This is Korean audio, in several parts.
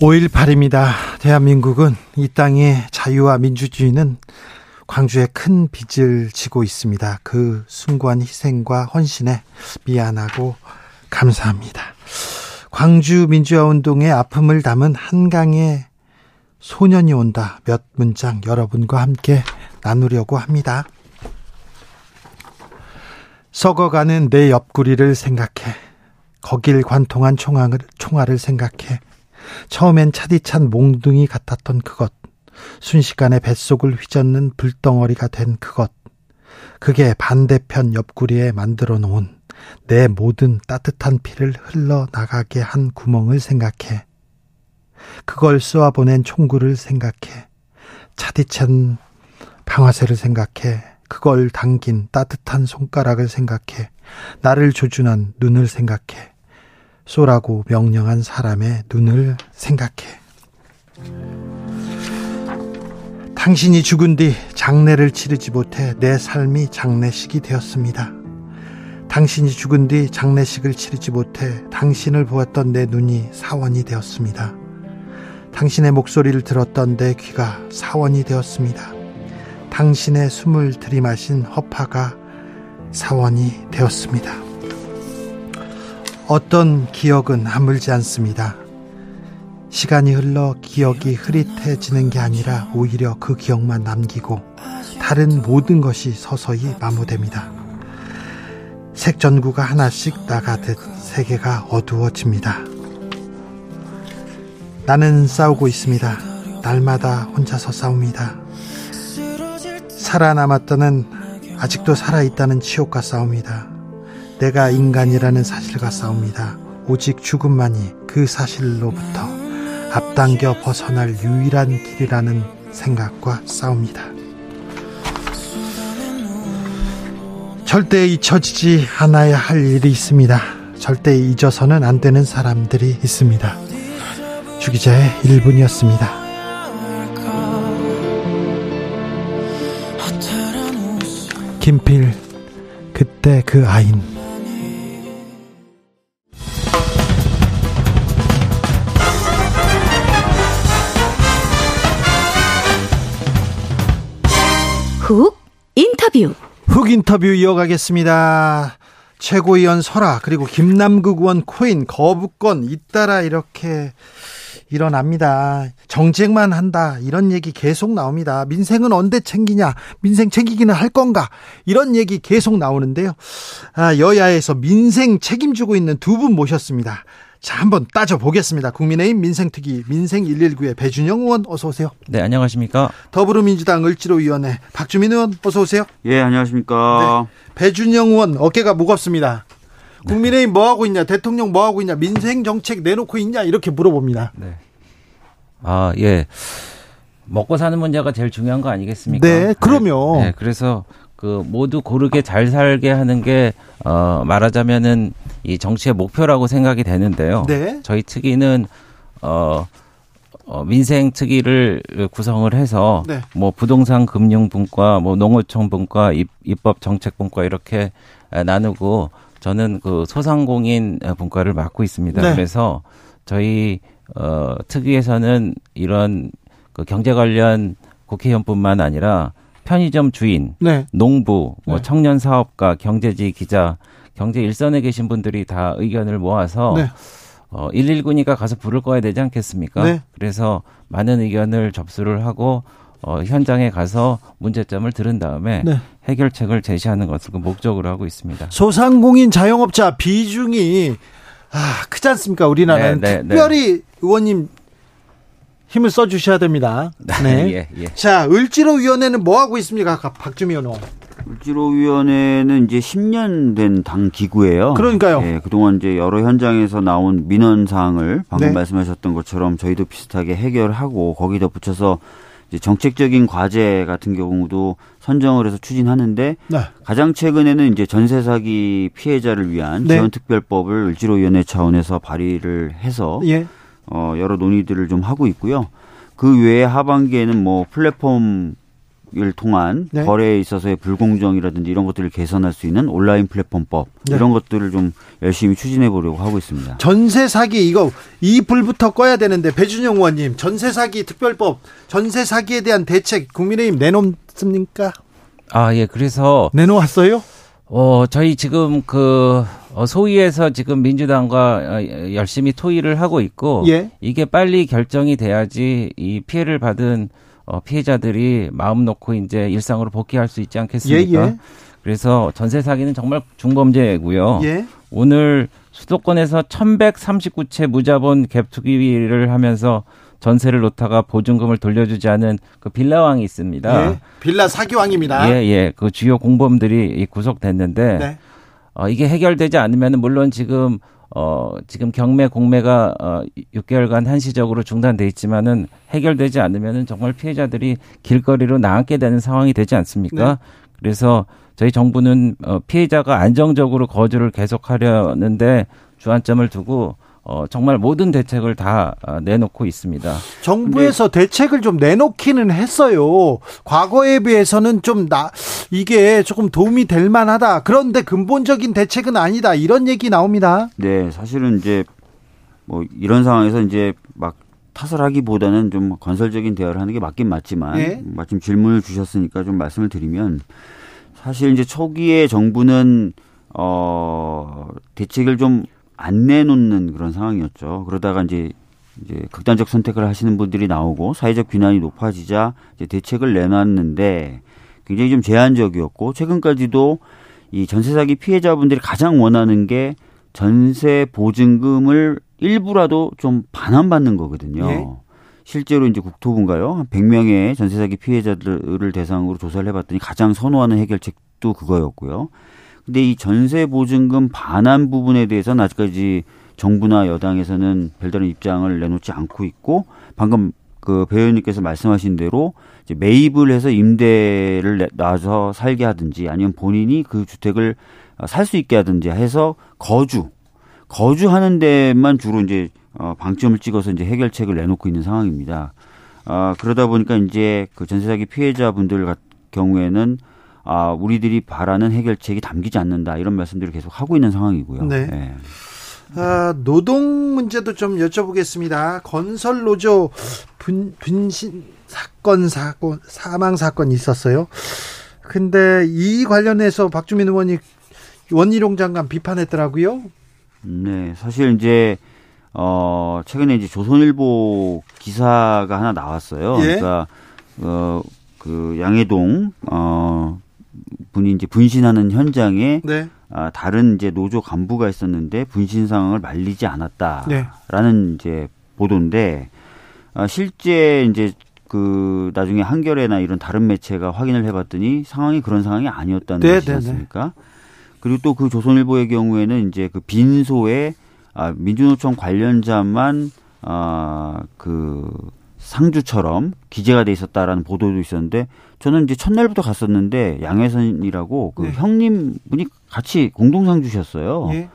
5.18입니다. 대한민국은 이 땅의 자유와 민주주의는 광주에 큰 빚을 지고 있습니다. 그 숭고한 희생과 헌신에 미안하고 감사합니다. 광주 민주화 운동의 아픔을 담은 한강의 소년이 온다 몇 문장 여러분과 함께 나누려고 합니다. 썩어가는 내 옆구리를 생각해 거길 관통한 총알을, 총알을 생각해 처음엔 차디찬 몽둥이 같았던 그것 순식간에 뱃속을 휘젓는 불덩어리가 된 그것 그게 반대편 옆구리에 만들어 놓은 내 모든 따뜻한 피를 흘러나가게 한 구멍을 생각해. 그걸 쏘아 보낸 총구를 생각해. 차디찬 방아쇠를 생각해. 그걸 당긴 따뜻한 손가락을 생각해. 나를 조준한 눈을 생각해 쏘라고 명령한 사람의 눈을 생각해 당신이 죽은 뒤 장례를 치르지 못해 내 삶이 장례식이 되었습니다. 당신이 죽은 뒤 장례식을 치르지 못해 당신을 보았던 내 눈이 사원이 되었습니다. 당신의 목소리를 들었던 내 귀가 사원이 되었습니다. 당신의 숨을 들이마신 허파가 사원이 되었습니다. 어떤 기억은 아물지 않습니다. 시간이 흘러 기억이 흐릿해지는 게 아니라 오히려 그 기억만 남기고 다른 모든 것이 서서히 마모됩니다. 색전구가 하나씩 나가듯 세계가 어두워집니다. 나는 싸우고 있습니다. 날마다 혼자서 싸웁니다. 살아남았다는 아직도 살아있다는 치욕과 싸웁니다. 내가 인간이라는 사실과 싸웁니다. 오직 죽음만이 그 사실로부터 앞당겨 벗어날 유일한 길이라는 생각과 싸웁니다. 절대 잊혀지지 않아야 할 일이 있습니다. 절대 잊어서는 안 되는 사람들이 있습니다. 주기자의 1분이었습니다. 김필 그때 그 아인 인터뷰 훅 인터뷰 이어가겠습니다. 최고위원 설아 그리고 김남국 의원 코인 거부권 잇따라 이렇게 일어납니다. 정책만 한다. 이런 얘기 계속 나옵니다. 민생은 언제 챙기냐? 민생 챙기기는 할 건가? 이런 얘기 계속 나오는데요. 아, 여야에서 민생 책임지고 있는 두 분 모셨습니다. 자, 한번 따져보겠습니다. 국민의힘 민생특위 민생 119의 배준영 의원 어서 오세요. 네, 안녕하십니까? 더불어민주당 을지로위원회 박주민 의원 어서 오세요. 예, 안녕하십니까? 네, 배준영 의원 어깨가 무겁습니다. 국민의힘 뭐 하고 있냐? 대통령 뭐 하고 있냐? 민생 정책 내놓고 있냐? 이렇게 물어봅니다. 네. 아, 예. 먹고 사는 문제가 제일 중요한 거 아니겠습니까? 네, 그럼요. 네, 그래서 그 모두 고르게 잘 살게 하는 게 어, 말하자면은 이 정치의 목표라고 생각이 되는데요. 네. 저희 특위는 어, 어 민생 특위를 구성을 해서 네. 뭐 부동산 금융 분과 뭐 농어촌 분과 입법 정책 분과 이렇게 나누고 저는 그 소상공인 분과를 맡고 있습니다. 네. 그래서 저희 어 특위에서는 이런 그 경제 관련 국회의원뿐만 아니라 편의점 주인, 네. 농부, 뭐 네. 청년 사업가, 경제지 기자, 경제 일선에 계신 분들이 다 의견을 모아서 네. 어 119니까 가서 부를 거야 되지 않겠습니까? 네. 그래서 많은 의견을 접수를 하고 어 현장에 가서 문제점을 들은 다음에 네. 해결책을 제시하는 것을 그 목적으로 하고 있습니다. 소상공인 자영업자 비중이 아, 크지 않습니까? 우리나라는 네, 네, 특별히 의원님 힘을 써 주셔야 됩니다. 네. 예, 예. 자, 을지로 위원회는 뭐 하고 있습니까? 박주미 의원. 을지로 위원회는 이제 10년 된 당 기구예요. 그러니까요. 예, 그동안 이제 여러 현장에서 나온 민원 사항을 방금 네. 말씀하셨던 것처럼 저희도 비슷하게 해결하고 거기다 붙여서 이제 정책적인 과제 같은 경우도 선정을 해서 추진하는데 네. 가장 최근에는 이제 전세 사기 피해자를 위한 네. 지원 특별법을 을지로위원회 차원에서 발의를 해서 예. 어, 여러 논의들을 좀 하고 있고요. 그 외에 하반기에는 뭐 플랫폼 을 통한 네. 거래에 있어서의 불공정이라든지 이런 것들을 개선할 수 있는 온라인 플랫폼법 네. 이런 것들을 좀 열심히 추진해 보려고 하고 있습니다. 전세 사기 이거 이 불부터 꺼야 되는데 배준영 의원님 전세 사기 특별법 전세 사기에 대한 대책 국민의힘 내놓습니까? 아, 예. 그래서 내놓았어요? 어, 저희 지금 그 어, 소위에서 지금 민주당과 어, 열심히 토의를 하고 있고 예. 이게 빨리 결정이 돼야지 이 피해를 받은 어, 피해자들이 마음 놓고 이제 일상으로 복귀할 수 있지 않겠습니까? 예, 예. 그래서 전세 사기는 정말 중범죄고요. 예. 오늘 수도권에서 1139채 무자본 갭 투기를 하면서 전세를 놓다가 보증금을 돌려주지 않은 그 빌라왕이 있습니다. 예. 빌라 사기왕입니다. 예, 예. 그 주요 공범들이 이 구속됐는데 네. 어, 이게 해결되지 않으면 물론 지금 어, 지금 경매 공매가 어, 6개월간 한시적으로 중단돼 있지만은 해결되지 않으면은 정말 피해자들이 길거리로 나앉게 되는 상황이 되지 않습니까? 네. 그래서 저희 정부는 어, 피해자가 안정적으로 거주를 계속하려는데 주안점을 두고 어, 정말 모든 대책을 다 어, 내놓고 있습니다. 정부에서 대책을 좀 내놓기는 했어요. 과거에 비해서는 좀 나, 이게 조금 도움이 될 만하다. 그런데 근본적인 대책은 아니다. 이런 얘기 나옵니다. 네, 사실은 이제 뭐 이런 상황에서 이제 막 탓을 하기보다는 좀 건설적인 대화를 하는 게 맞긴 맞지만 네. 마침 질문을 주셨으니까 좀 말씀을 드리면 사실 이제 초기에 정부는 어 대책을 좀 안 내놓는 그런 상황이었죠. 그러다가 이제 이제 극단적 선택을 하시는 분들이 나오고 사회적 비난이 높아지자 이제 대책을 내놨는데 굉장히 좀 제한적이었고 최근까지도 이 전세 사기 피해자분들이 가장 원하는 게 전세 보증금을 일부라도 좀 반환받는 거거든요. 예. 실제로 이제 국토부인가요? 한 100명의 전세 사기 피해자들을 대상으로 조사를 해봤더니 가장 선호하는 해결책도 그거였고요. 근데 이 전세 보증금 반환 부분에 대해서는 아직까지 정부나 여당에서는 별다른 입장을 내놓지 않고 있고 방금 그 배우님께서 말씀하신 대로 이제 매입을 해서 임대를 내- 놔서 살게 하든지 아니면 본인이 그 주택을 살 수 있게 하든지 해서 거주 거주하는 데만 주로 이제 어 방점을 찍어서 이제 해결책을 내놓고 있는 상황입니다. 아 그러다 보니까 이제 그 전세 사기 피해자분들 같 경우에는 아 우리들이 바라는 해결책이 담기지 않는다 이런 말씀들을 계속 하고 있는 상황이고요. 네. 예. 아, 노동 문제도 좀 여쭤보겠습니다. 건설 노조 분, 분신 사건 사건 사망 사건이 있었어요. 근데 이 관련해서 박주민 의원이 원희룡 장관 비판했더라고요. 네, 사실 이제 어 최근에 이제 조선일보 기사가 하나 나왔어요. 예. 그러니까 어그 양해동 어 분이 이제 분신하는 현장에 네. 아, 다른 이제 노조 간부가 있었는데 분신 상황을 말리지 않았다라는 네. 이제 보도인데 아, 실제 이제 그 나중에 한겨레나 이런 다른 매체가 확인을 해봤더니 상황이 그런 상황이 아니었다는 네, 것이지 네, 네. 않습니까? 그리고 또 그 조선일보의 경우에는 이제 그 빈소에 아, 민주노총 관련자만 아, 그 상주처럼 기재가 돼 있었다라는 보도도 있었는데 저는 이제 첫날부터 갔었는데 양회선이라고 그 네. 형님 분이 같이 공동 상주셨어요. 예.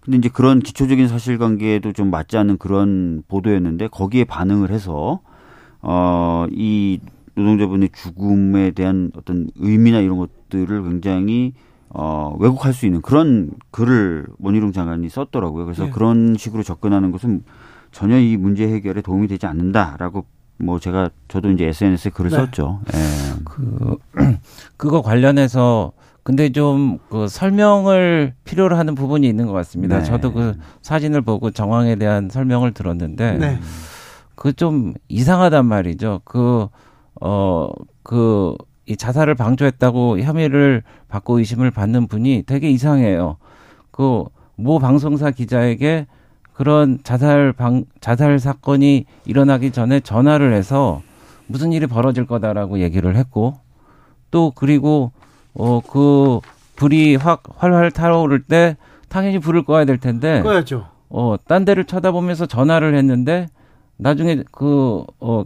근데 이제 그런 기초적인 사실관계에도 좀 맞지 않는 그런 보도였는데 거기에 반응을 해서 어이 노동자분의 죽음에 대한 어떤 의미나 이런 것들을 굉장히 어 왜곡할 수 있는 그런 글을 원희룡 장관이 썼더라고요. 그래서 네. 그런 식으로 접근하는 것은 전혀 이 문제 해결에 도움이 되지 않는다라고 뭐 제가 저도 이제 SNS에 글을 네. 썼죠. 예. 그 그거 관련해서 근데 좀 그 설명을 필요로 하는 부분이 있는 것 같습니다. 네. 저도 그 사진을 보고 정황에 대한 설명을 들었는데 네. 그좀 이상하단 말이죠. 그, 어, 그, 이 자살을 방조했다고 혐의를 받고 의심을 받는 분이 되게 이상해요. 그, 모 방송사 기자에게 그런 자살 방, 자살 사건이 일어나기 전에 전화를 해서 무슨 일이 벌어질 거다라고 얘기를 했고 또 그리고 어 그 불이 확 활활 타오를 때 당연히 불을 꺼야 될 텐데 꺼야죠. 어, 딴 데를 쳐다보면서 전화를 했는데 나중에 그, 어,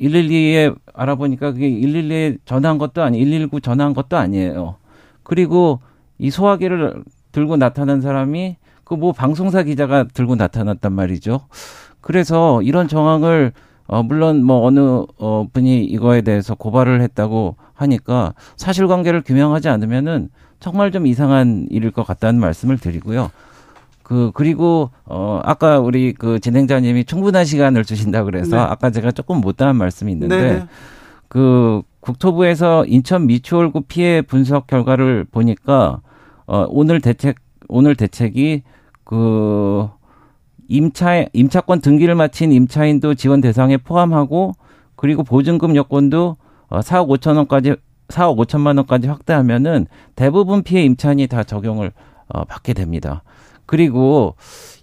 112에 알아보니까 그게 112에 전화한 것도 아니, 119 전화한 것도 아니에요. 그리고 이 소화기를 들고 나타난 사람이 그 뭐 방송사 기자가 들고 나타났단 말이죠. 그래서 이런 정황을 어, 물론 뭐 어느 어, 분이 이거에 대해서 고발을 했다고 하니까 사실관계를 규명하지 않으면은 정말 좀 이상한 일일 것 같다는 말씀을 드리고요. 그 그리고 어 아까 우리 그 진행자님이 충분한 시간을 주신다 그래서 네. 아까 제가 조금 못다한 말씀이 있는데 네. 그 국토부에서 인천 미추홀구 피해 분석 결과를 보니까 어 오늘 대책 오늘 대책이 그 임차 임차권 등기를 마친 임차인도 지원 대상에 포함하고 그리고 보증금 여건도 어 4억 5천 원까지 4억 5천만 원까지 확대하면은 대부분 피해 임차인이 다 적용을 어 받게 됩니다. 그리고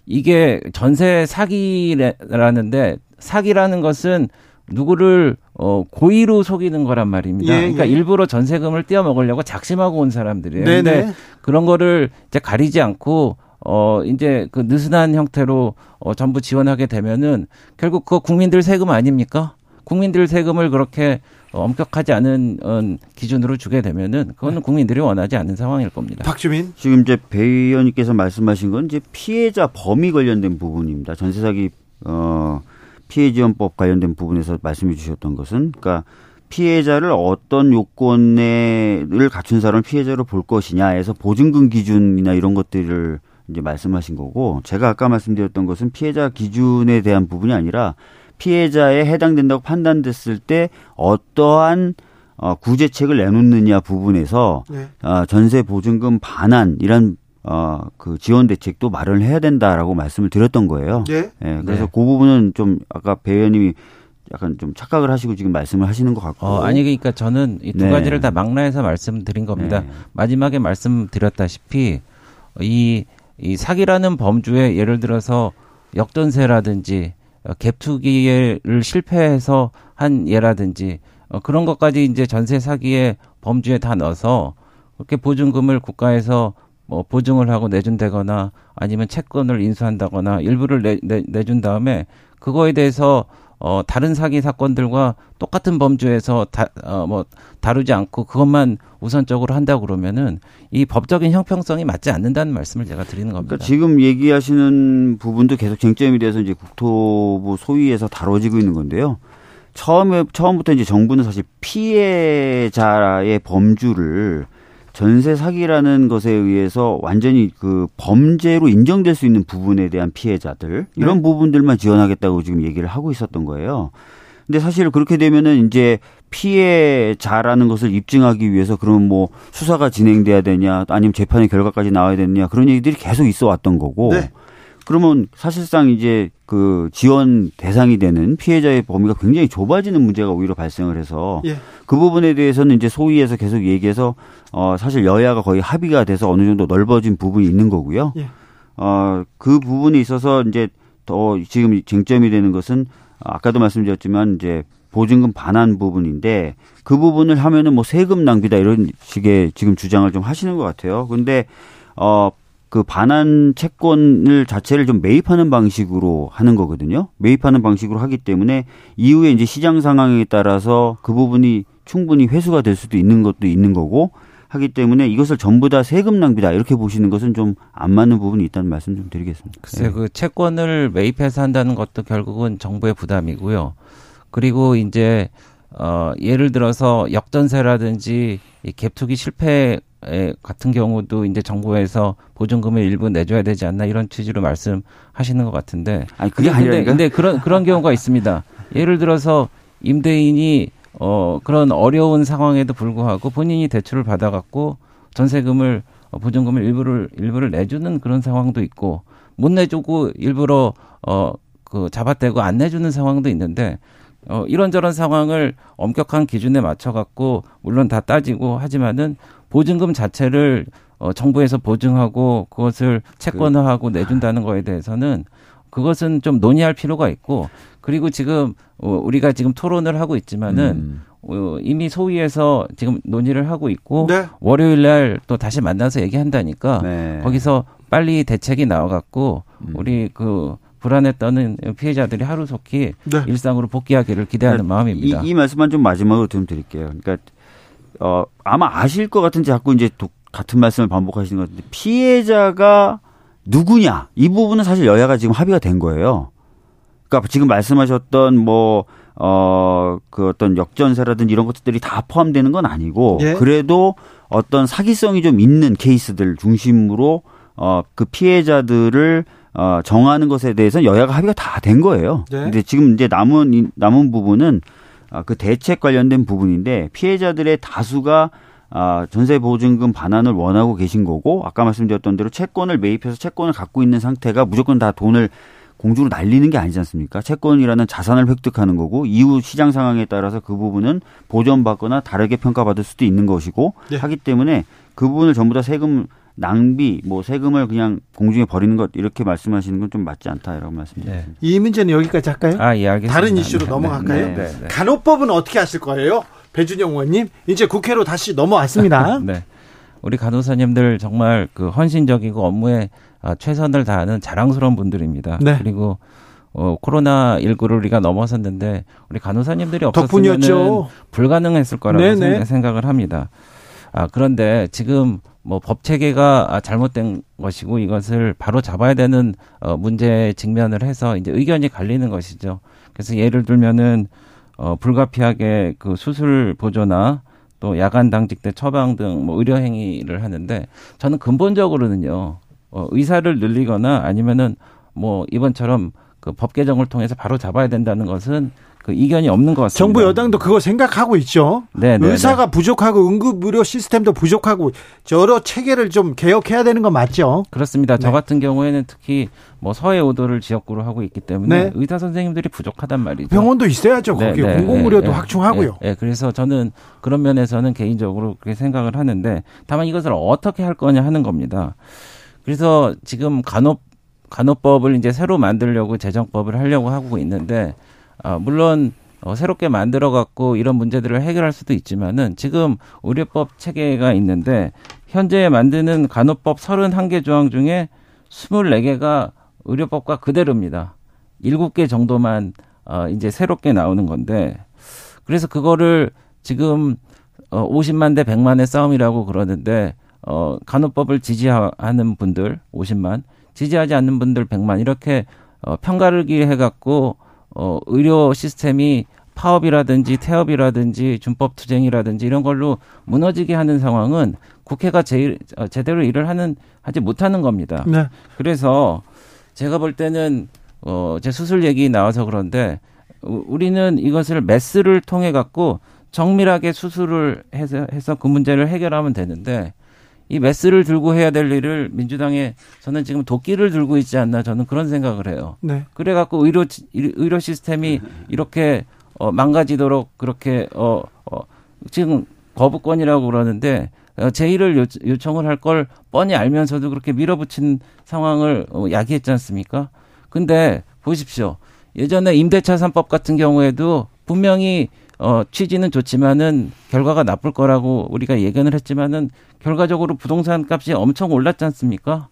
이게 전세 사기라는데 사기라는 것은 누구를 어 고의로 속이는 거란 말입니다. 예, 그러니까 예. 일부러 전세금을 떼어 먹으려고 작심하고 온 사람들이에요. 네네. 근데 그런 거를 이제 가리지 않고 어 이제 그 느슨한 형태로 어 전부 지원하게 되면은 결국 그거 국민들 세금 아닙니까? 국민들 세금을 그렇게 엄격하지 않은 어, 기준으로 주게 되면은 그거는 국민들이 원하지 않는 상황일 겁니다. 박주민. 지금 이제 배 의원님께서 말씀하신 건 이제 피해자 범위 관련된 부분입니다. 전세 사기 어 피해 지원법 관련된 부분에서 말씀해 주셨던 것은 그러니까 피해자를 어떤 요건을 갖춘 사람을 피해자로 볼 것이냐에서 보증금 기준이나 이런 것들을 이제 말씀하신 거고 제가 아까 말씀드렸던 것은 피해자 기준에 대한 부분이 아니라 피해자에 해당된다고 판단됐을 때 어떠한 어, 구제책을 내놓느냐 부분에서 네. 어, 전세 보증금 반환 이런 어, 그 지원 대책도 마련을 해야 된다라고 말씀을 드렸던 거예요. 예. 예, 그래서 네. 그 부분은 좀 아까 배 의원님이 약간 좀 착각을 하시고 지금 말씀을 하시는 것 같고. 어, 아니 그러니까 저는 이두 네. 가지를 다 망라해서 말씀드린 겁니다. 네. 마지막에 말씀드렸다시피 이, 이 사기라는 범주에 예를 들어서 역전세라든지 어, 갭투기를 실패해서 한 예라든지 어, 그런 것까지 이제 전세 사기의 범주에 다 넣어서 그렇게 보증금을 국가에서 뭐 보증을 하고 내준다거나 아니면 채권을 인수한다거나 일부를 내, 내, 내준 다음에 그거에 대해서 어 다른 사기 사건들과 똑같은 범주에서 다 어 뭐 다루지 않고 그것만 우선적으로 한다 고 그러면은 이 법적인 형평성이 맞지 않는다는 말씀을 제가 드리는 겁니다. 그러니까 지금 얘기하시는 부분도 계속 쟁점이 돼서 이제 국토부 소위에서 다뤄지고 있는 건데요. 처음에 처음부터 이제 정부는 사실 피해자의 범주를 전세 사기라는 것에 의해서 완전히 그 범죄로 인정될 수 있는 부분에 대한 피해자들 이런 네. 부분들만 지원하겠다고 지금 얘기를 하고 있었던 거예요. 근데 사실 그렇게 되면은 이제 피해자라는 것을 입증하기 위해서 그러면 뭐 수사가 진행돼야 되냐 아니면 재판의 결과까지 나와야 되느냐 그런 얘기들이 계속 있어 왔던 거고 네. 그러면 사실상 이제 그 지원 대상이 되는 피해자의 범위가 굉장히 좁아지는 문제가 오히려 발생을 해서 예. 그 부분에 대해서는 이제 소위에서 계속 얘기해서 어 사실 여야가 거의 합의가 돼서 어느 정도 넓어진 부분이 있는 거고요. 예. 어그 부분에 있어서 이제 더 지금 쟁점이 되는 것은 아까도 말씀드렸지만 이제 보증금 반환 부분인데 그 부분을 하면은 뭐 세금 낭비다 이런 식의 지금 주장을 좀 하시는 것 같아요. 근데 어 그 반환 채권을 자체를 좀 매입하는 방식으로 하는 거거든요. 매입하는 방식으로 하기 때문에 이후에 이제 시장 상황에 따라서 그 부분이 충분히 회수가 될 수도 있는 것도 있는 거고 하기 때문에 이것을 전부 다 세금 낭비다 이렇게 보시는 것은 좀 안 맞는 부분이 있다는 말씀 좀 드리겠습니다. 글쎄 그 채권을 매입해서 한다는 것도 결국은 정부의 부담이고요. 그리고 이제 어 예를 들어서 역전세라든지 이 갭투기 실패 같은 경우도 이제 정부에서 보증금을 일부 내줘야 되지 않나 이런 취지로 말씀하시는 것 같은데 아니 그게 근데, 아니라니까. 근데 그런 그런 경우가 있습니다. 예를 들어서 임대인이 어 그런 어려운 상황에도 불구하고 본인이 대출을 받아갖고 전세금을 어, 보증금을 일부를 일부를 내주는 그런 상황도 있고 못 내주고 일부러 어 그 잡아떼고 안 내주는 상황도 있는데 어 이런저런 상황을 엄격한 기준에 맞춰 갖고 물론 다 따지고 하지만은 보증금 자체를 어 정부에서 보증하고 그것을 채권화하고 내준다는 거에 대해서는 그것은 좀 논의할 필요가 있고 그리고 지금 어, 우리가 지금 토론을 하고 있지만은 음. 어, 이미 소위에서 지금 논의를 하고 있고 네. 월요일 날 또 다시 만나서 얘기한다니까 네. 거기서 빨리 대책이 나와갖고 음. 우리 그 불안에 떠는 피해자들이 하루속히 네. 일상으로 복귀하기를 기대하는 마음입니다. 이, 이 말씀만 좀 마지막으로 좀 드릴게요. 그러니까 어 아마 아실 것 같은데 자꾸 이제 도- 같은 말씀을 반복하시는 것 같은데 피해자가 누구냐 이 부분은 사실 여야가 지금 합의가 된 거예요. 그러니까 지금 말씀하셨던 뭐 어, 그 어떤 역전세라든지 이런 것들이 다 포함되는 건 아니고 예. 그래도 어떤 사기성이 좀 있는 케이스들 중심으로 어, 그 피해자들을 어, 정하는 것에 대해서 여야가 합의가 다 된 거예요. 네. 근데 지금 이제 남은 이- 남은 부분은 아, 그 대책 관련된 부분인데 피해자들의 다수가 아, 전세 보증금 반환을 원하고 계신 거고 아까 말씀드렸던 대로 채권을 매입해서 채권을 갖고 있는 상태가 무조건 다 돈을 공주로 날리는 게 아니지 않습니까? 채권이라는 자산을 획득하는 거고 이후 시장 상황에 따라서 그 부분은 보전받거나 다르게 평가받을 수도 있는 것이고 예. 하기 때문에 그 부분을 전부 다 세금 낭비, 뭐 세금을 그냥 공중에 버리는 것 이렇게 말씀하시는 건 좀 맞지 않다라고 말씀드립니다. 네. 이 문제는 여기까지 할까요? 아, 예, 알겠습니다. 다른 이슈로 네, 넘어갈까요? 네, 네, 네. 간호법은 어떻게 하실 거예요? 배준영 의원님 이제 국회로 다시 넘어왔습니다. 네. 우리 간호사님들 정말 그 헌신적이고 업무에 아, 최선을 다하는 자랑스러운 분들입니다. 네. 그리고 어, 코로나 19를 우리가 넘어섰는데 우리 간호사님들이 없었으면. 불가능했을 거라고 네네. 생각- 생각을 합니다. 아, 그런데 지금 뭐 법 체계가 아, 잘못된 것이고 이것을 바로 잡아야 되는 어, 문제에 직면을 해서 이제 의견이 갈리는 것이죠. 그래서 예를 들면은 어, 불가피하게 그 수술 보조나 또 야간 당직 때 처방 등 뭐 의료 행위를 하는데 저는 근본적으로는요. 어, 의사를 늘리거나 아니면은 뭐 이번처럼 그 법 개정을 통해서 바로 잡아야 된다는 것은 그 이견이 없는 것 같습니다. 정부 여당도 그거 생각하고 있죠. 네, 네, 의사가 부족하고 응급 의료 시스템도 부족하고 여러 체계를 좀 개혁해야 되는 건 맞죠. 그렇습니다. 저 네. 같은 경우에는 특히 뭐 서해 오도를 지역구로 하고 있기 때문에 네. 의사 선생님들이 부족하단 말이죠. 병원도 있어야죠. 네, 거기 네, 공공 의료도 네, 확충하고요. 네, 네, 그래서 저는 그런 면에서는 개인적으로 그렇게 생각을 하는데 다만 이것을 어떻게 할 거냐 하는 겁니다. 그래서 지금 간호 간호법을 이제 새로 만들려고 제정법을 하려고 하고 있는데 아, 물론 어, 새롭게 만들어 갖고 이런 문제들을 해결할 수도 있지만은 지금 의료법 체계가 있는데 현재 만드는 간호법 31개 조항 중에 24개가 의료법과 그대로입니다. 7개 정도만 어, 이제 새롭게 나오는 건데 그래서 그거를 지금 어, 50만 대 100만의 싸움이라고 그러는데 어, 간호법을 지지하는 분들 50만, 지지하지 않는 분들 100만 이렇게 어, 편가르기 해갖고 어, 의료 시스템이 파업이라든지 태업이라든지 준법 투쟁이라든지 이런 걸로 무너지게 하는 상황은 국회가 제일 어, 제대로 일을 하는 하지 못하는 겁니다. 네. 그래서 제가 볼 때는 어, 제 수술 얘기 나와서 그런데 우- 우리는 이것을 메스를 통해 갖고 정밀하게 수술을 해서 해서 그 문제를 해결하면 되는데 이 메스를 들고 해야 될 일을 민주당에서는 지금 도끼를 들고 있지 않나 저는 그런 생각을 해요. 네. 그래갖고 의료 지- 의료 시스템이 이렇게 어, 망가지도록 그렇게 어, 어 지금 거부권이라고 그러는데 어, 제의를 요, 요청을 할 걸 뻔히 알면서도 그렇게 밀어붙인 상황을 어, 야기했지 않습니까? 근데 보십시오. 예전에 임대차 3법 같은 경우에도 분명히 어, 취지는 좋지만은 결과가 나쁠 거라고 우리가 예견을 했지만은 결과적으로 부동산 값이 엄청 올랐지 않습니까?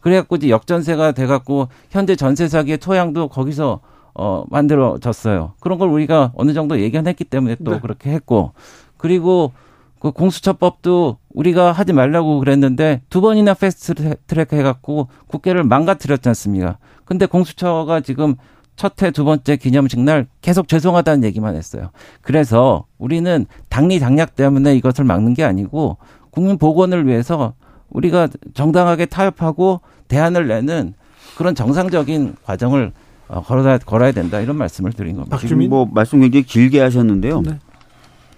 그래갖고 이제 역전세가 돼갖고 현재 전세 사기의 토양도 거기서 어 만들어졌어요. 그런 걸 우리가 어느 정도 예견했기 때문에 또 네. 그렇게 했고 그리고 그 공수처법도 우리가 하지 말라고 그랬는데 두 번이나 패스트 트랙 해갖고 국회를 망가뜨렸지 않습니까? 근데 공수처가 지금 첫 해 두 번째 기념식 날 계속 죄송하다는 얘기만 했어요. 그래서 우리는 당리 당략 때문에 이것을 막는 게 아니고 국민 복원을 위해서 우리가 정당하게 타협하고 대안을 내는 그런 정상적인 과정을 어, 걸어야, 걸어야 된다 이런 말씀을 드린 겁니다. 박주민? 지금 뭐 말씀 굉장히 길게 하셨는데요. 네.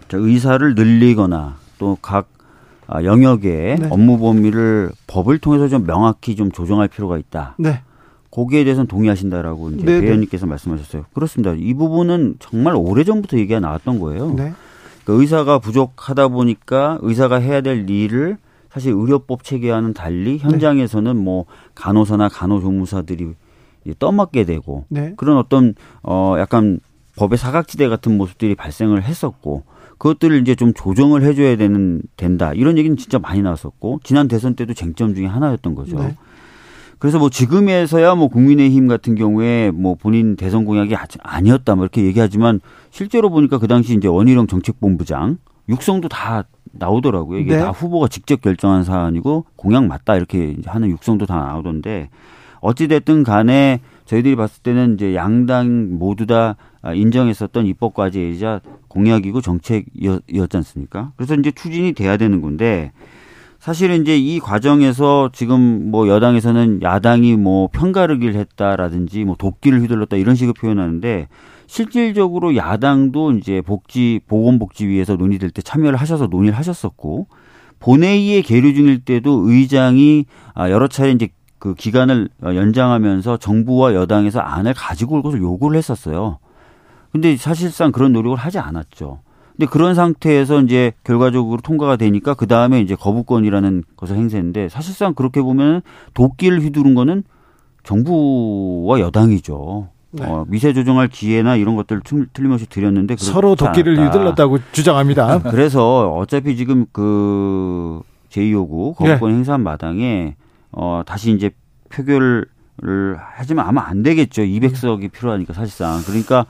자, 의사를 늘리거나 또각 아, 영역의 네. 업무 범위를 법을 통해서 좀 명확히 좀 조정할 필요가 있다. 네. 거기에 대해서는 동의하신다라고 이제 네, 네. 배현님께서 말씀하셨어요. 그렇습니다. 이 부분은 정말 오래 전부터 얘기가 나왔던 거예요. 네. 그러니까 의사가 부족하다 보니까 의사가 해야 될 일을 사실 의료법 체계와는 달리 현장에서는 뭐 간호사나 간호조무사들이 떠맡게 되고 네. 그런 어떤 어 약간 법의 사각지대 같은 모습들이 발생을 했었고 그것들을 이제 좀 조정을 해줘야 되는 된다 이런 얘기는 진짜 많이 나왔었고 지난 대선 때도 쟁점 중에 하나였던 거죠. 네. 그래서 뭐 지금에서야 뭐 국민의힘 같은 경우에 뭐 본인 대선 공약이 아니었다 뭐 이렇게 얘기하지만 실제로 보니까 그 당시 이제 원희룡 정책본부장 육성도 다 나오더라고요. 이게 네. 다 후보가 직접 결정한 사안이고 공약 맞다 이렇게 하는 육성도 다 나오던데 어찌 됐든 간에 저희들이 봤을 때는 이제 양당 모두 다 인정했었던 입법 과제이자 공약이고 정책이었지 않습니까? 그래서 이제 추진이 돼야 되는 건데 사실은 이제 이 과정에서 지금 뭐 여당에서는 야당이 뭐 편가르기를 했다라든지 뭐 도끼를 휘둘렀다 이런 식으로 표현하는데 실질적으로 야당도 이제 복지 보건복지위에서 논의될 때 참여를 하셔서 논의를 하셨었고 본회의에 계류 중일 때도 의장이 아, 여러 차례 이제 그 기간을 연장하면서 정부와 여당에서 안을 가지고 올 것을 요구를 했었어요. 근데 사실상 그런 노력을 하지 않았죠. 근데 그런 상태에서 이제 결과적으로 통과가 되니까 그 다음에 이제 거부권이라는 것을 행사했는데 사실상 그렇게 보면 도끼를 휘두른 거는 정부와 여당이죠. 네. 어, 미세 조정할 기회나 이런 것들을 틀- 틀림없이 드렸는데 서로 도끼를 않았다. 휘둘렀다고 주장합니다. 그래서 어차피 지금 그 제2호구 거부권 예. 행사한 마당에 어 다시 이제 표결을 하지만 아마 안 되겠죠. 200석이 필요하니까 사실상. 그러니까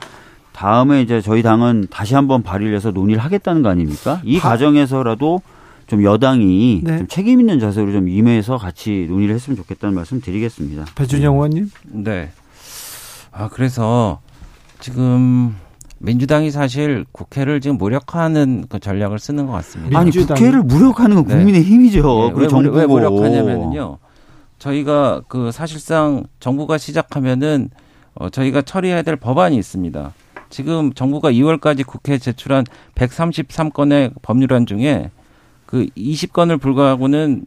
다음에 이제 저희 당은 다시 한번 발의를 해서 논의를 하겠다는 거 아닙니까? 이 하- 과정에서라도 좀 여당이 네. 좀 책임 있는 자세로 좀 임해서 같이 논의를 했으면 좋겠다는 말씀 드리겠습니다. 배준영 의원님. 네. 아, 그래서 지금 민주당이 사실 국회를 지금 무력화하는 그 전략을 쓰는 것 같습니다. 아니 민주당이- 국회를 무력하는 건 네. 국민의 힘이죠. 네, 그 왜, 정부고. 왜 무력하냐면요. 저희가 그 사실상 정부가 시작하면은 어, 저희가 처리해야 될 법안이 있습니다. 지금 정부가 2월까지 국회에 제출한 133건의 법률안 중에 그 20건을 불과하고는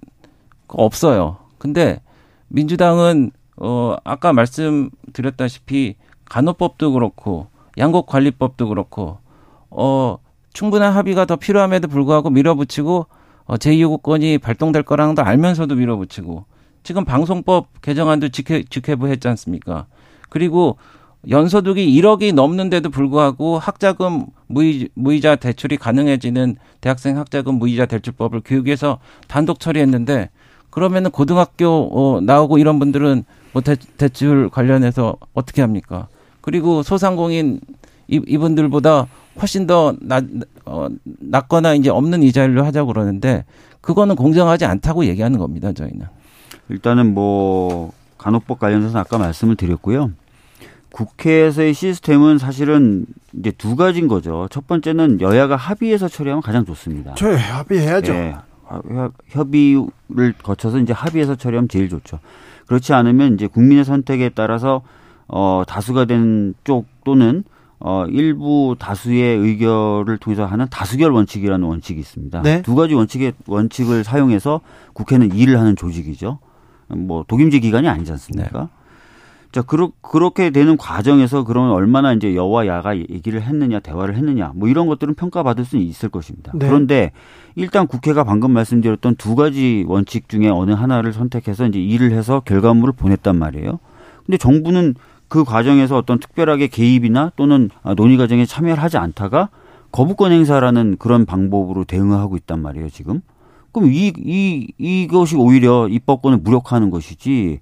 없어요. 근데 민주당은 어 아까 말씀드렸다시피 간호법도 그렇고 양곡관리법도 그렇고 어 충분한 합의가 더 필요함에도 불구하고 밀어붙이고 어, 제2요구권이 발동될 거라는 걸 알면서도 밀어붙이고 지금 방송법 개정안도 직회, 직회부 했지 않습니까? 그리고 연소득이 1억이 넘는데도 불구하고 학자금 무이, 무이자 대출이 가능해지는 대학생 학자금 무이자 대출법을 교육에서 단독 처리했는데 그러면은 고등학교 어, 나오고 이런 분들은 뭐 대, 대출 관련해서 어떻게 합니까? 그리고 소상공인 이, 이분들보다 훨씬 더 낮, 어, 낮거나 이제 없는 이자율로 하자고 그러는데 그거는 공정하지 않다고 얘기하는 겁니다, 저희는. 일단은 뭐 간호법 관련해서 아까 말씀을 드렸고요. 국회에서의 시스템은 사실은 이제 두 가지인 거죠. 첫 번째는 여야가 합의해서 처리하면 가장 좋습니다. 저 합의해야죠. 예, 협- 협의를 거쳐서 이제 합의해서 처리하면 제일 좋죠. 그렇지 않으면 이제 국민의 선택에 따라서 어 다수가 된 쪽 또는 어 일부 다수의 의결을 통해서 하는 다수결 원칙이라는 원칙이 있습니다. 네. 두 가지 원칙의 원칙을 사용해서 국회는 일을 하는 조직이죠. 뭐 독임제 기관이 아니지 않습니까? 자, 그렇, 그렇게 되는 과정에서 그러면 얼마나 이제 여와 야가 얘기를 했느냐, 대화를 했느냐, 뭐 이런 것들은 평가받을 수는 있을 것입니다. 네. 그런데 일단 국회가 방금 말씀드렸던 두 가지 원칙 중에 어느 하나를 선택해서 이제 일을 해서 결과물을 보냈단 말이에요. 근데 정부는 그 과정에서 어떤 특별하게 개입이나 또는 아, 논의 과정에 참여를 하지 않다가 거부권 행사라는 그런 방법으로 대응하고 있단 말이에요, 지금. 그럼 이, 이, 이것이 오히려 입법권을 무력화하는 것이지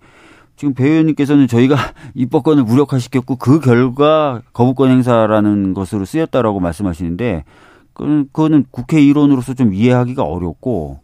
지금 배 의원님께서는 저희가 입법권을 무력화시켰고 그 결과 거부권 행사라는 것으로 쓰였다라고 말씀하시는데 그거는 국회 일원으로서 좀 이해하기가 어렵고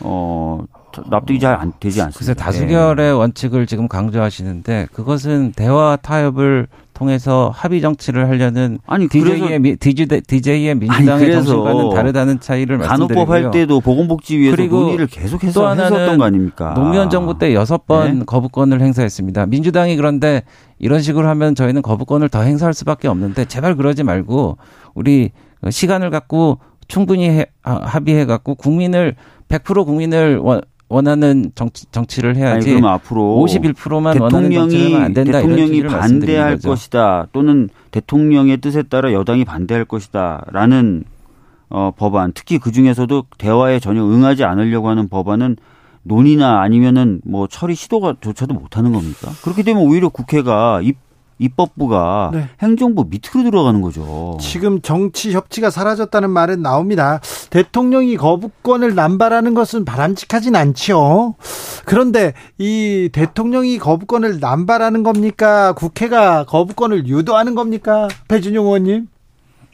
어 납득이 잘 안 되지 않습니다. 글쎄 다수결의 원칙을 지금 강조하시는데 그것은 대화 타협을 통해서 합의 정치를 하려는 아니 그래서 DJ의 미- DJ, DJ의 민주당의 그래서 정신과는 다르다는 차이를 간호법 말씀드리고요. 할 때도 보건복지위에서 그리고 논의를 계속해서 또 하나는 거 아닙니까? 노무현 정부 때 여섯 번 네. 거부권을 행사했습니다. 민주당이 그런데 이런 식으로 하면 저희는 거부권을 더 행사할 수밖에 없는데 제발 그러지 말고 우리 시간을 갖고 충분히 해- 아, 합의해 갖고 국민을 100% 국민을 원, 원하는 정치, 정치를 아니 해야지 그럼 앞으로 51%만 원하는 정치를 대통령이 하면 안 된다 이런 대통령이 반대할. 것이다 또는 대통령의 뜻에 따라 여당이 반대할 것이다라는 어, 법안 특히 그 중에서도 대화에 전혀 응하지 않으려고 하는 법안은 논의나 아니면은 뭐 처리 시도가 조차도 못하는 겁니까? 그렇게 되면 오히려 국회가 입 입법부가 네. 행정부 밑으로 들어가는 거죠. 지금 정치 협치가 사라졌다는 말은 나옵니다. 대통령이 거부권을 남발하는 것은 바람직하진 않죠. 그런데 이 대통령이 거부권을 남발하는 겁니까? 국회가 거부권을 유도하는 겁니까? 배준용 의원님?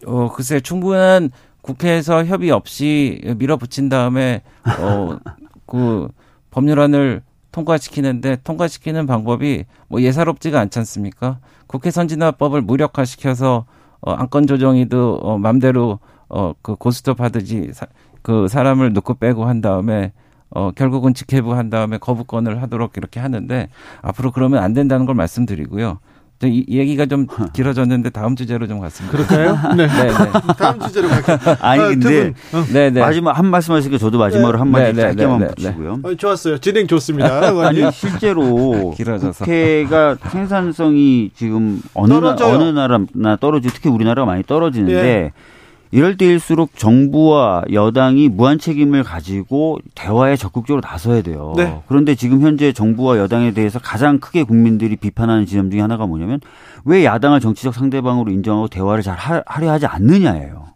어, 글쎄 충분한 국회에서 협의 없이 밀어붙인 다음에 어, 그 법률안을 통과시키는데 통과시키는 방법이 뭐 예사롭지가 않지 않습니까? 국회 선진화법을 무력화시켜서 어 안건 조정이도 어 맘대로 어 그 고스톱 하듯이 사, 그 사람을 넣고 빼고 한 다음에 어 결국은 직회부 한 다음에 거부권을 하도록 이렇게 하는데 앞으로 그러면 안 된다는 걸 말씀드리고요. 이 얘기가 좀 길어졌는데 다음 주제로 좀 갔습니다. 그럴까요? 네. 네, 네. 다음 주제로 갈게요. 아니 아, 근데 어. 네, 네. 마지막 한 말씀 하시니까 저도 마지막으로 한 마디 네, 네 짧게만 네, 네, 붙이고요. 어, 좋았어요. 진행 좋습니다. 아니 실제로 길어져서. 국회가 생산성이 지금 어느 나, 어느 나라나 떨어지 특히 우리나라가 많이 떨어지는데 네. 이럴 때일수록 정부와 여당이 무한 책임을 가지고 대화에 적극적으로 나서야 돼요. 네. 그런데 지금 현재 정부와 여당에 대해서 가장 크게 국민들이 비판하는 지점 중에 하나가 뭐냐면 왜 야당을 정치적 상대방으로 인정하고 대화를 잘 하려 하지 않느냐예요.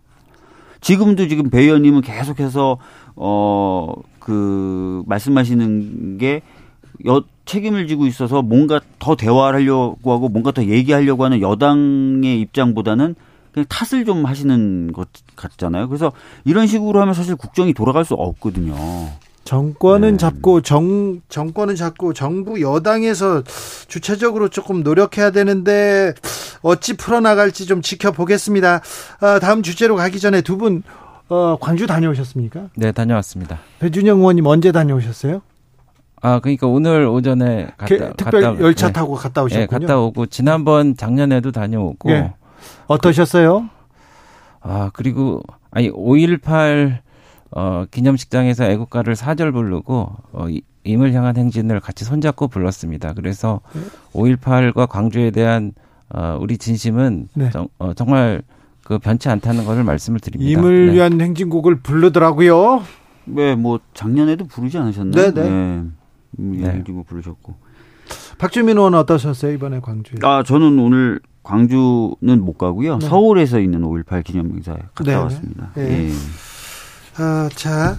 지금도 지금 배 의원님은 계속해서 어 그 말씀하시는 게 여, 책임을 지고 있어서 뭔가 더 대화를 하려고 하고 뭔가 더 얘기하려고 하는 여당의 입장보다는 그냥 탓을 좀 하시는 것 같잖아요. 그래서 이런 식으로 하면 사실 국정이 돌아갈 수 없거든요. 정권은 네. 잡고 정 정권은 잡고 정부 여당에서 주체적으로 조금 노력해야 되는데 어찌 풀어나갈지 좀 지켜보겠습니다. 아, 다음 주제로 가기 전에 두 분 어, 광주 다녀오셨습니까? 네, 다녀왔습니다. 배준영 의원님 언제 다녀오셨어요? 아, 그러니까 오늘 오전에 갔다, 특별 갔다, 열차 네. 타고 갔다 오셨군요. 네, 갔다 오고 지난번 작년에도 다녀오고 네. 어떠셨어요? 아, 그리고 아니 5.18 어, 기념식장에서 애국가를 사절 부르고 어, 임을 향한 행진을 같이 손잡고 불렀습니다. 그래서 네. 5.18과 광주에 대한 어, 우리 진심은 네. 정, 어, 정말 그 변치 않다는 것을 말씀을 드립니다. 임을 네. 위한 행진곡을 부르더라고요. 네, 뭐 작년에도 부르지 않으셨나요? 네네. 네. 네. 행진곡 부르셨고. 박주민 의원 어떠셨어요 이번에 광주에? 아 저는 오늘 광주는 못 가고요. 네. 서울에서 있는 5.18 기념 행사에 갔다 네. 왔습니다. 네. 예. 아, 자,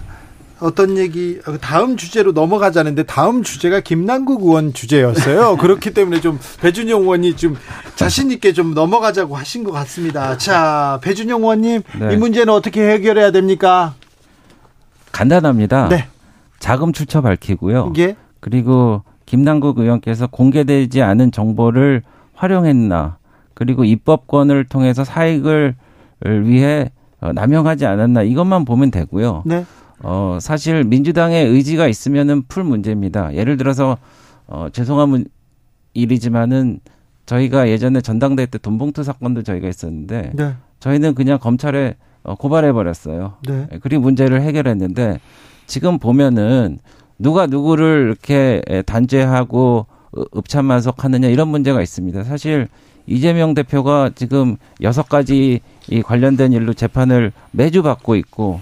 어떤 얘기 어, 다음 주제로 넘어가자는데 다음 주제가 김남국 의원 주제였어요. 그렇기 때문에 좀 배준영 의원이 좀 자신 있게 좀 넘어가자고 하신 것 같습니다. 자, 배준영 의원님 네. 이 문제는 어떻게 해결해야 됩니까? 간단합니다. 네. 자금 출처 밝히고요. 예. 그리고 김남국 의원께서 공개되지 않은 정보를 활용했나 그리고 입법권을 통해서 사익을 위해 어, 남용하지 않았나 이것만 보면 되고요. 네. 어, 사실 민주당의 의지가 있으면은 풀 문제입니다. 예를 들어서 어, 죄송한 일이지만은 저희가 예전에 전당대회 때 돈봉투 사건도 저희가 있었는데 네. 저희는 그냥 검찰에 어, 고발해 버렸어요. 네. 예, 그리고 문제를 해결했는데 지금 보면은 누가 누구를 이렇게 단죄하고 읍참만석하느냐 이런 문제가 있습니다. 사실 이재명 대표가 지금 여섯 가지 이 관련된 일로 재판을 매주 받고 있고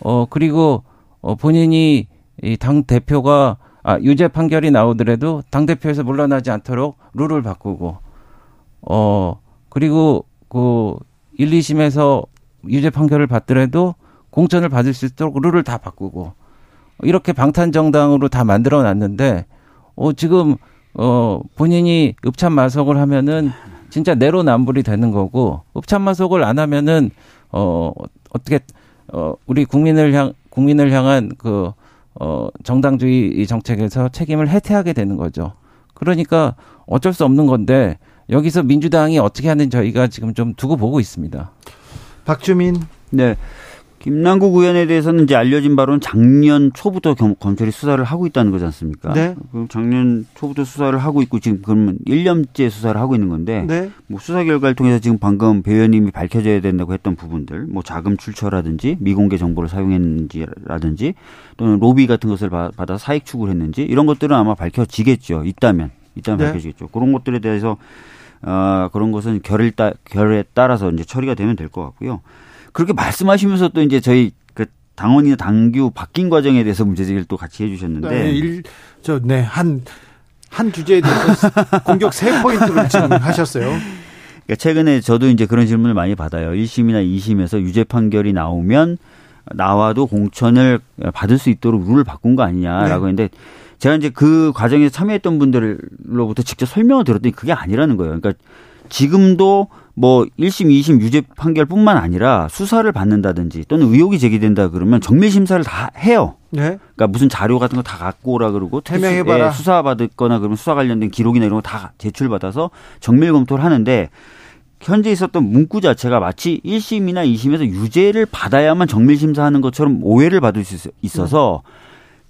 어 그리고 어 본인이 이 당 대표가 아 유죄 판결이 나오더라도 당 대표에서 물러나지 않도록 룰을 바꾸고 어 그리고 그 1, 2심에서 유죄 판결을 받더라도 공천을 받을 수 있도록 룰을 다 바꾸고 이렇게 방탄 정당으로 다 만들어 놨는데 어 지금 어 본인이 읍참 마석을 하면은 진짜 내로남불이 되는 거고 읍참마속을 안 하면은 어 어떻게 어 우리 국민을 향 국민을 향한 그 어 정당주의 정책에서 책임을 해태하게 되는 거죠. 그러니까 어쩔 수 없는 건데 여기서 민주당이 어떻게 하는 저희가 지금 좀 두고 보고 있습니다. 박주민 네. 김남국 의원에 대해서는 이제 알려진 바로는 작년 초부터 검찰이 수사를 하고 있다는 거지 않습니까? 네. 그럼 작년 초부터 수사를 하고 있고 지금 그러면 1년째 수사를 하고 있는 건데 네. 뭐 수사 결과를 통해서 지금 방금 배 의원님이 밝혀져야 된다고 했던 부분들 뭐 자금 출처라든지 미공개 정보를 사용했는지라든지 또는 로비 같은 것을 받아 사익 추구를 했는지 이런 것들은 아마 밝혀지겠죠. 있다면 있다면 네. 밝혀지겠죠. 그런 것들에 대해서 어, 그런 것은 결을 따, 결에 따라서 이제 처리가 되면 될 것 같고요. 그렇게 말씀하시면서 또 이제 저희 그 당원이나 당규 바뀐 과정에 대해서 문제 제기를 또 같이 해주셨는데 네, 일, 저, 네, 한, 한 주제에 대해서 공격 세 포인트를 지금 하셨어요. 그러니까 최근에 저도 이제 그런 질문을 많이 받아요. 1심이나 2심에서 유죄 판결이 나오면 나와도 공천을 받을 수 있도록 룰을 바꾼 거 아니냐라고 네. 했는데 제가 이제 그 과정에서 참여했던 분들로부터 직접 설명을 들었더니 그게 아니라는 거예요. 그러니까 지금도 뭐 1심, 2심 유죄 판결뿐만 아니라 수사를 받는다든지 또는 의혹이 제기된다 그러면 정밀 심사를 다 해요. 네. 그러니까 무슨 자료 같은 거 다 갖고 오라 그러고 해명해봐라. 예, 수사 받거나 그러면 수사 관련된 기록이나 이런 거 다 제출 받아서 정밀 검토를 하는데 현재 있었던 문구 자체가 마치 1심이나 2심에서 유죄를 받아야만 정밀 심사하는 것처럼 오해를 받을 수 있- 있어서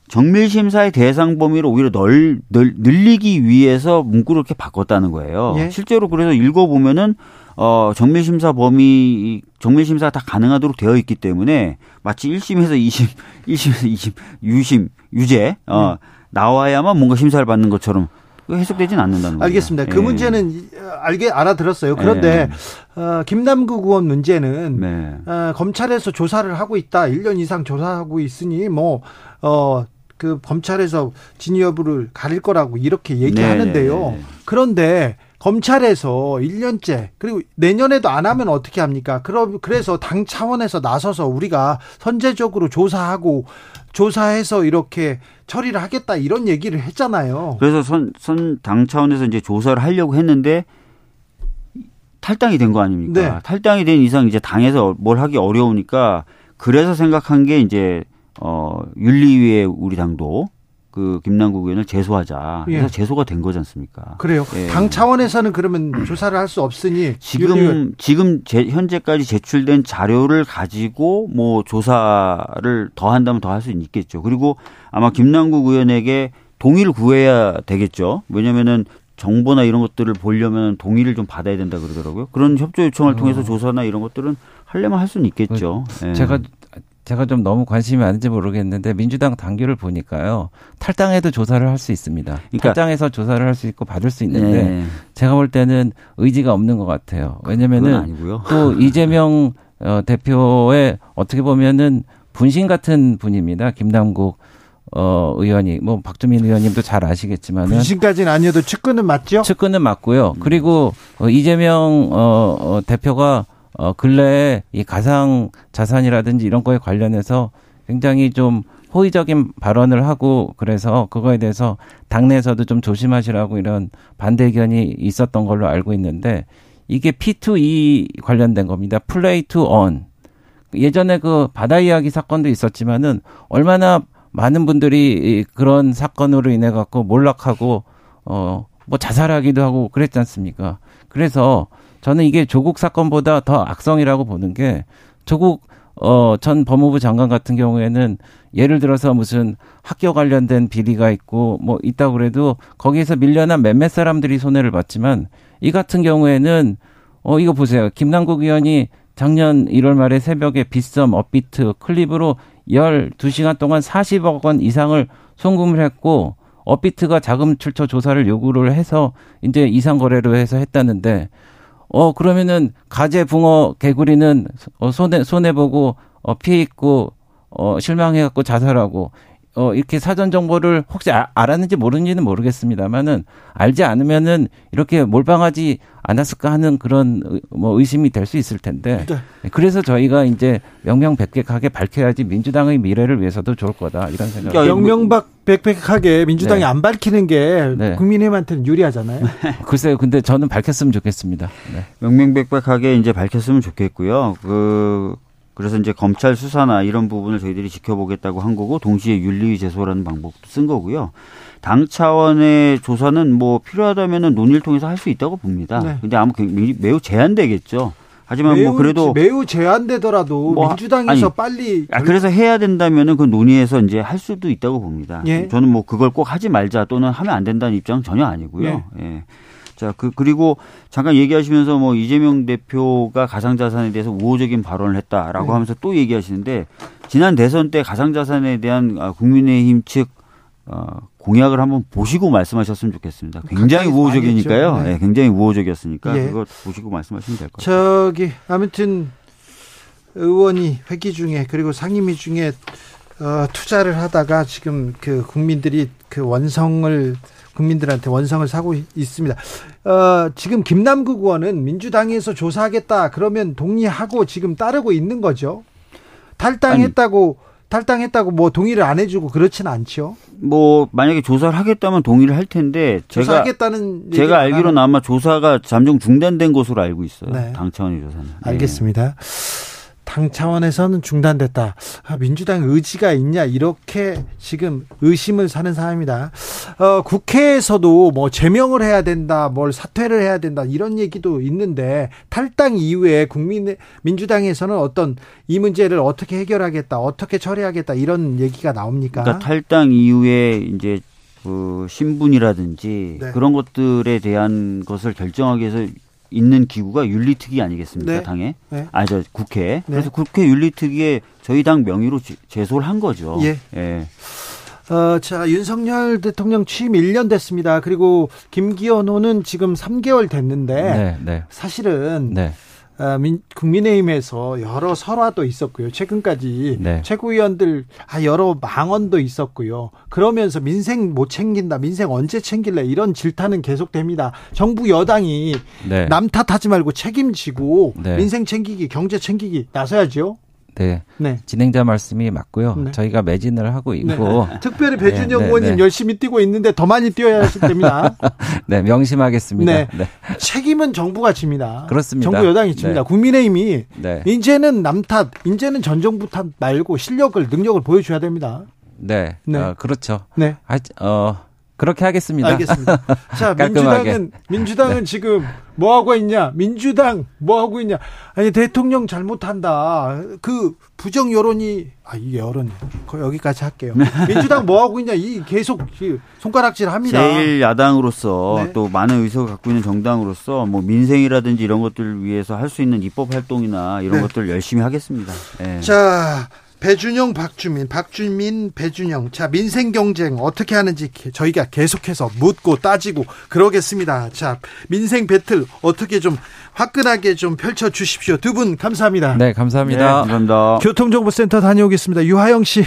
정밀 심사의 대상 범위를 오히려 널, 널 늘리기 위해서 문구를 이렇게 바꿨다는 거예요. 예. 실제로 그래서 읽어 보면은 어 정밀 심사 범위 정밀 심사가 다 가능하도록 되어 있기 때문에 마치 1심에서 2심, 1심에서 2심, 유심, 유죄 어 나와야만 뭔가 심사를 받는 것처럼 해석되진 않는다는 거예요. 알겠습니다. 그 예. 문제는 이- 알게 알아들었어요. 그런데 어, 김남국 의원 문제는 네. 어, 검찰에서 조사를 하고 있다. 1년 이상 조사하고 있으니 뭐 어, 그 검찰에서 진위 여부를 가릴 거라고 이렇게 얘기하는데요. 네, 네, 네. 그런데 검찰에서 1년째 그리고 내년에도 안 하면 어떻게 합니까? 그럼 그래서 당 차원에서 나서서 우리가 선제적으로 조사하고 조사해서 이렇게 처리를 하겠다 이런 얘기를 했잖아요. 그래서 선, 선, 당 차원에서 이제 조사를 하려고 했는데 탈당이 된 거 아닙니까? 네. 탈당이 된 이상 이제 당에서 뭘 하기 어려우니까 그래서 생각한 게 이제 어, 윤리위에 우리 당도 그 김남국 의원을 제소하자. 그래서 예. 제소가 된 거지 않습니까? 그래요. 예. 당 차원에서는 그러면 조사를 할 수 없으니 지금 지금 제, 현재까지 제출된 자료를 가지고 뭐 조사를 더 한다면 더 할 수 있겠죠. 그리고 아마 김남국 의원에게 동의를 구해야 되겠죠. 왜냐면은 정보나 이런 것들을 보려면 동의를 좀 받아야 된다 그러더라고요. 그런 협조 요청을 통해서 조사나 이런 것들은 하려면 할 수는 있겠죠. 예. 제가 제가 좀 너무 관심이 많은지 모르겠는데 민주당 당규를 보니까요 탈당해도 조사를 할 수 있습니다. 그러니까- 탈당해서 조사를 할 수 있고 받을 수 있는데 네. 제가 볼 때는 의지가 없는 것 같아요. 왜냐면은. 또 이재명 어, 대표의 어떻게 보면은 분신 같은 분입니다. 김남국 어, 의원이 뭐 박주민 의원님도 잘 아시겠지만은 분신까지는 아니어도 측근은 맞죠? 측근은 맞고요. 그리고 어, 이재명 어, 어, 대표가 어, 근래에 이 가상 자산이라든지 이런 거에 관련해서 굉장히 좀 호의적인 발언을 하고 그래서 그거에 대해서 당내에서도 좀 조심하시라고 이런 반대 의견이 있었던 걸로 알고 있는데 이게 P2E 관련된 겁니다. Play to Earn. 예전에 그 바다 이야기 사건도 있었지만은 얼마나 많은 분들이 이 그런 사건으로 인해 갖고 몰락하고 어 뭐 자살하기도 하고 그랬지 않습니까? 그래서 저는 이게 조국 사건보다 더 악성이라고 보는 게 조국 어 전 법무부 장관 같은 경우에는 예를 들어서 무슨 학교 관련된 비리가 있고 뭐 있다고 그래도 거기에서 밀려난 몇몇 사람들이 손해를 봤지만 이 같은 경우에는 어 이거 보세요. 김남국 의원이 작년 1월 말에 새벽에 빗썸, 업비트, 클립으로 12시간 동안 40억 원 이상을 송금을 했고 업비트가 자금 출처 조사를 요구를 해서 이제 이상 거래로 해서 했다는데 어 그러면은 가재 붕어 개구리는 어 손해 손해 보고 어 피해 있고 어 실망해 갖고 자살하고 어 이렇게 사전 정보를 혹시 아, 알았는지 모르는지는 모르겠습니다만은 알지 않으면은 이렇게 몰빵하지 않았을까 하는 그런 의- 뭐 의심이 될 수 있을 텐데 네. 그래서 저희가 이제 명명백백하게 밝혀야지 민주당의 미래를 위해서도 좋을 거다 이런 생각. 그러니까 영명백백하게 민주당이 네. 안 밝히는 게 네. 국민의힘한테는 유리하잖아요. 글쎄요, 근데 저는 밝혔으면 좋겠습니다. 네. 명명백백하게 이제 밝혔으면 좋겠고요. 그 그래서 이제 검찰 수사나 이런 부분을 저희들이 지켜보겠다고 한 거고 동시에 윤리위 제소라는 방법도 쓴 거고요. 당 차원의 조사는 뭐 필요하다면은 논의를 통해서 할 수 있다고 봅니다. 네. 근데 아마 굉장히 매우 제한되겠죠. 하지만 매우, 뭐 그래도 매우 제한되더라도 뭐 민주당에서 아니, 빨리 아, 그래서 해야 된다면은 그 논의해서 이제 할 수도 있다고 봅니다. 예. 저는 뭐 그걸 꼭 하지 말자 또는 하면 안 된다는 입장은 전혀 아니고요. 예. 자, 그, 그리고 잠깐 얘기하시면서 뭐 이재명 대표가 가상자산에 대해서 우호적인 발언을 했다라고 네. 하면서 또 얘기하시는데 지난 대선 때 가상자산에 대한 아, 국민의힘 측 어, 공약을 한번 보시고 말씀하셨으면 좋겠습니다. 굉장히 가까이 우호적이니까요. 네. 예, 굉장히 우호적이었으니까 예. 그거 보시고 말씀하시면 될 것 같아요. 저기 아무튼 의원이 회기 중에 그리고 상임위 중에 어, 투자를 하다가 지금 그 국민들이 그 원성을 국민들한테 원성을 사고 있습니다. 어, 지금 김남국 의원은 민주당에서 조사하겠다 그러면 동의하고 지금 따르고 있는 거죠. 탈당했다고 아니, 탈당했다고 뭐 동의를 안 해주고 그렇지는 않죠. 뭐 만약에 조사를 하겠다면 동의를 할 텐데 제가 조사하겠다는 제가 알기로는 아마 조사가 잠정 중단된 것으로 알고 있어요. 네. 당 차원의 조사는. 알겠습니다. 네. 당 차원에서는 중단됐다. 아, 민주당 의지가 있냐 이렇게 지금 의심을 사는 사람입니다. 어, 국회에서도 뭐 제명을 해야 된다, 뭘 사퇴를 해야 된다 이런 얘기도 있는데 탈당 이후에 국민 민주당에서는 어떤 이 문제를 어떻게 해결하겠다, 어떻게 처리하겠다 이런 얘기가 나옵니까? 그러니까 탈당 이후에 이제 그 신분이라든지 네. 그런 것들에 대한 것을 결정하기 위해서 있는 기구가 윤리특위 아니겠습니까 네. 당에 네. 아저 국회 네. 그래서 국회 윤리특위에 저희 당 명의로 제소를 한 거죠. 예. 예. 어, 자, 윤석열 대통령 취임 1년 됐습니다. 그리고 김기현 호는 지금 3개월 됐는데 네, 네. 사실은 네. 국민의힘에서 여러 설화도 있었고요. 최근까지 네. 최고위원들 아, 여러 망언도 있었고요. 그러면서 민생 못 챙긴다, 민생 언제 챙길래 이런 질타는 계속됩니다. 정부 여당이 네. 남 탓하지 말고 책임지고 네. 민생 챙기기, 경제 챙기기 나서야죠. 네. 네. 진행자 말씀이 맞고요. 네. 저희가 매진을 하고 네. 있고. 네. 특별히 배준영 네, 의원님 열심히 뛰고 있는데 더 많이 뛰어야 됩니다. 네, 명심하겠습니다. 네. 책임은 정부가 집니다. 그렇습니다. 정부 여당이 집니다. 국민의힘이 이제는 남 탓, 이제는 전 정부 탓 말고 실력을, 능력을 보여줘야 됩니다. 네. 네. 어, 그렇죠. 네. 아, 어, 그렇게 하겠습니다. 알겠습니다. 자, 민주당은 민주당은 네. 지금 뭐 하고 있냐? 민주당 뭐 하고 있냐? 아니 대통령 잘못한다. 그 부정 여론이 아 이게 여론 여기까지 할게요. 민주당 뭐 하고 있냐? 이 계속 손가락질 합니다. 제일 야당으로서 네. 또 많은 의석을 갖고 있는 정당으로서 뭐 민생이라든지 이런 것들을 위해서 할 수 있는 입법 활동이나 이런 네. 것들 열심히 하겠습니다. 네. 자, 배준영, 박주민, 박주민, 배준영. 자, 민생 경쟁 어떻게 하는지 저희가 계속해서 묻고 따지고 그러겠습니다. 자, 민생 배틀 어떻게 좀 화끈하게 좀 펼쳐 주십시오. 두 분 감사합니다. 네, 감사합니다. 네, 감사합니다. 교통정보센터 다녀오겠습니다. 유하영 씨.